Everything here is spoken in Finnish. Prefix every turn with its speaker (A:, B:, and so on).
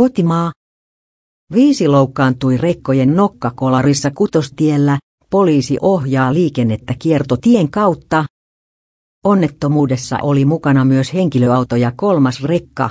A: Kotimaa. Viisi loukkaantui rekkojen nokkakolarissa kutostiellä, poliisi ohjaa liikennettä kiertotien kautta. Onnettomuudessa oli mukana myös henkilöauto ja kolmas rekka.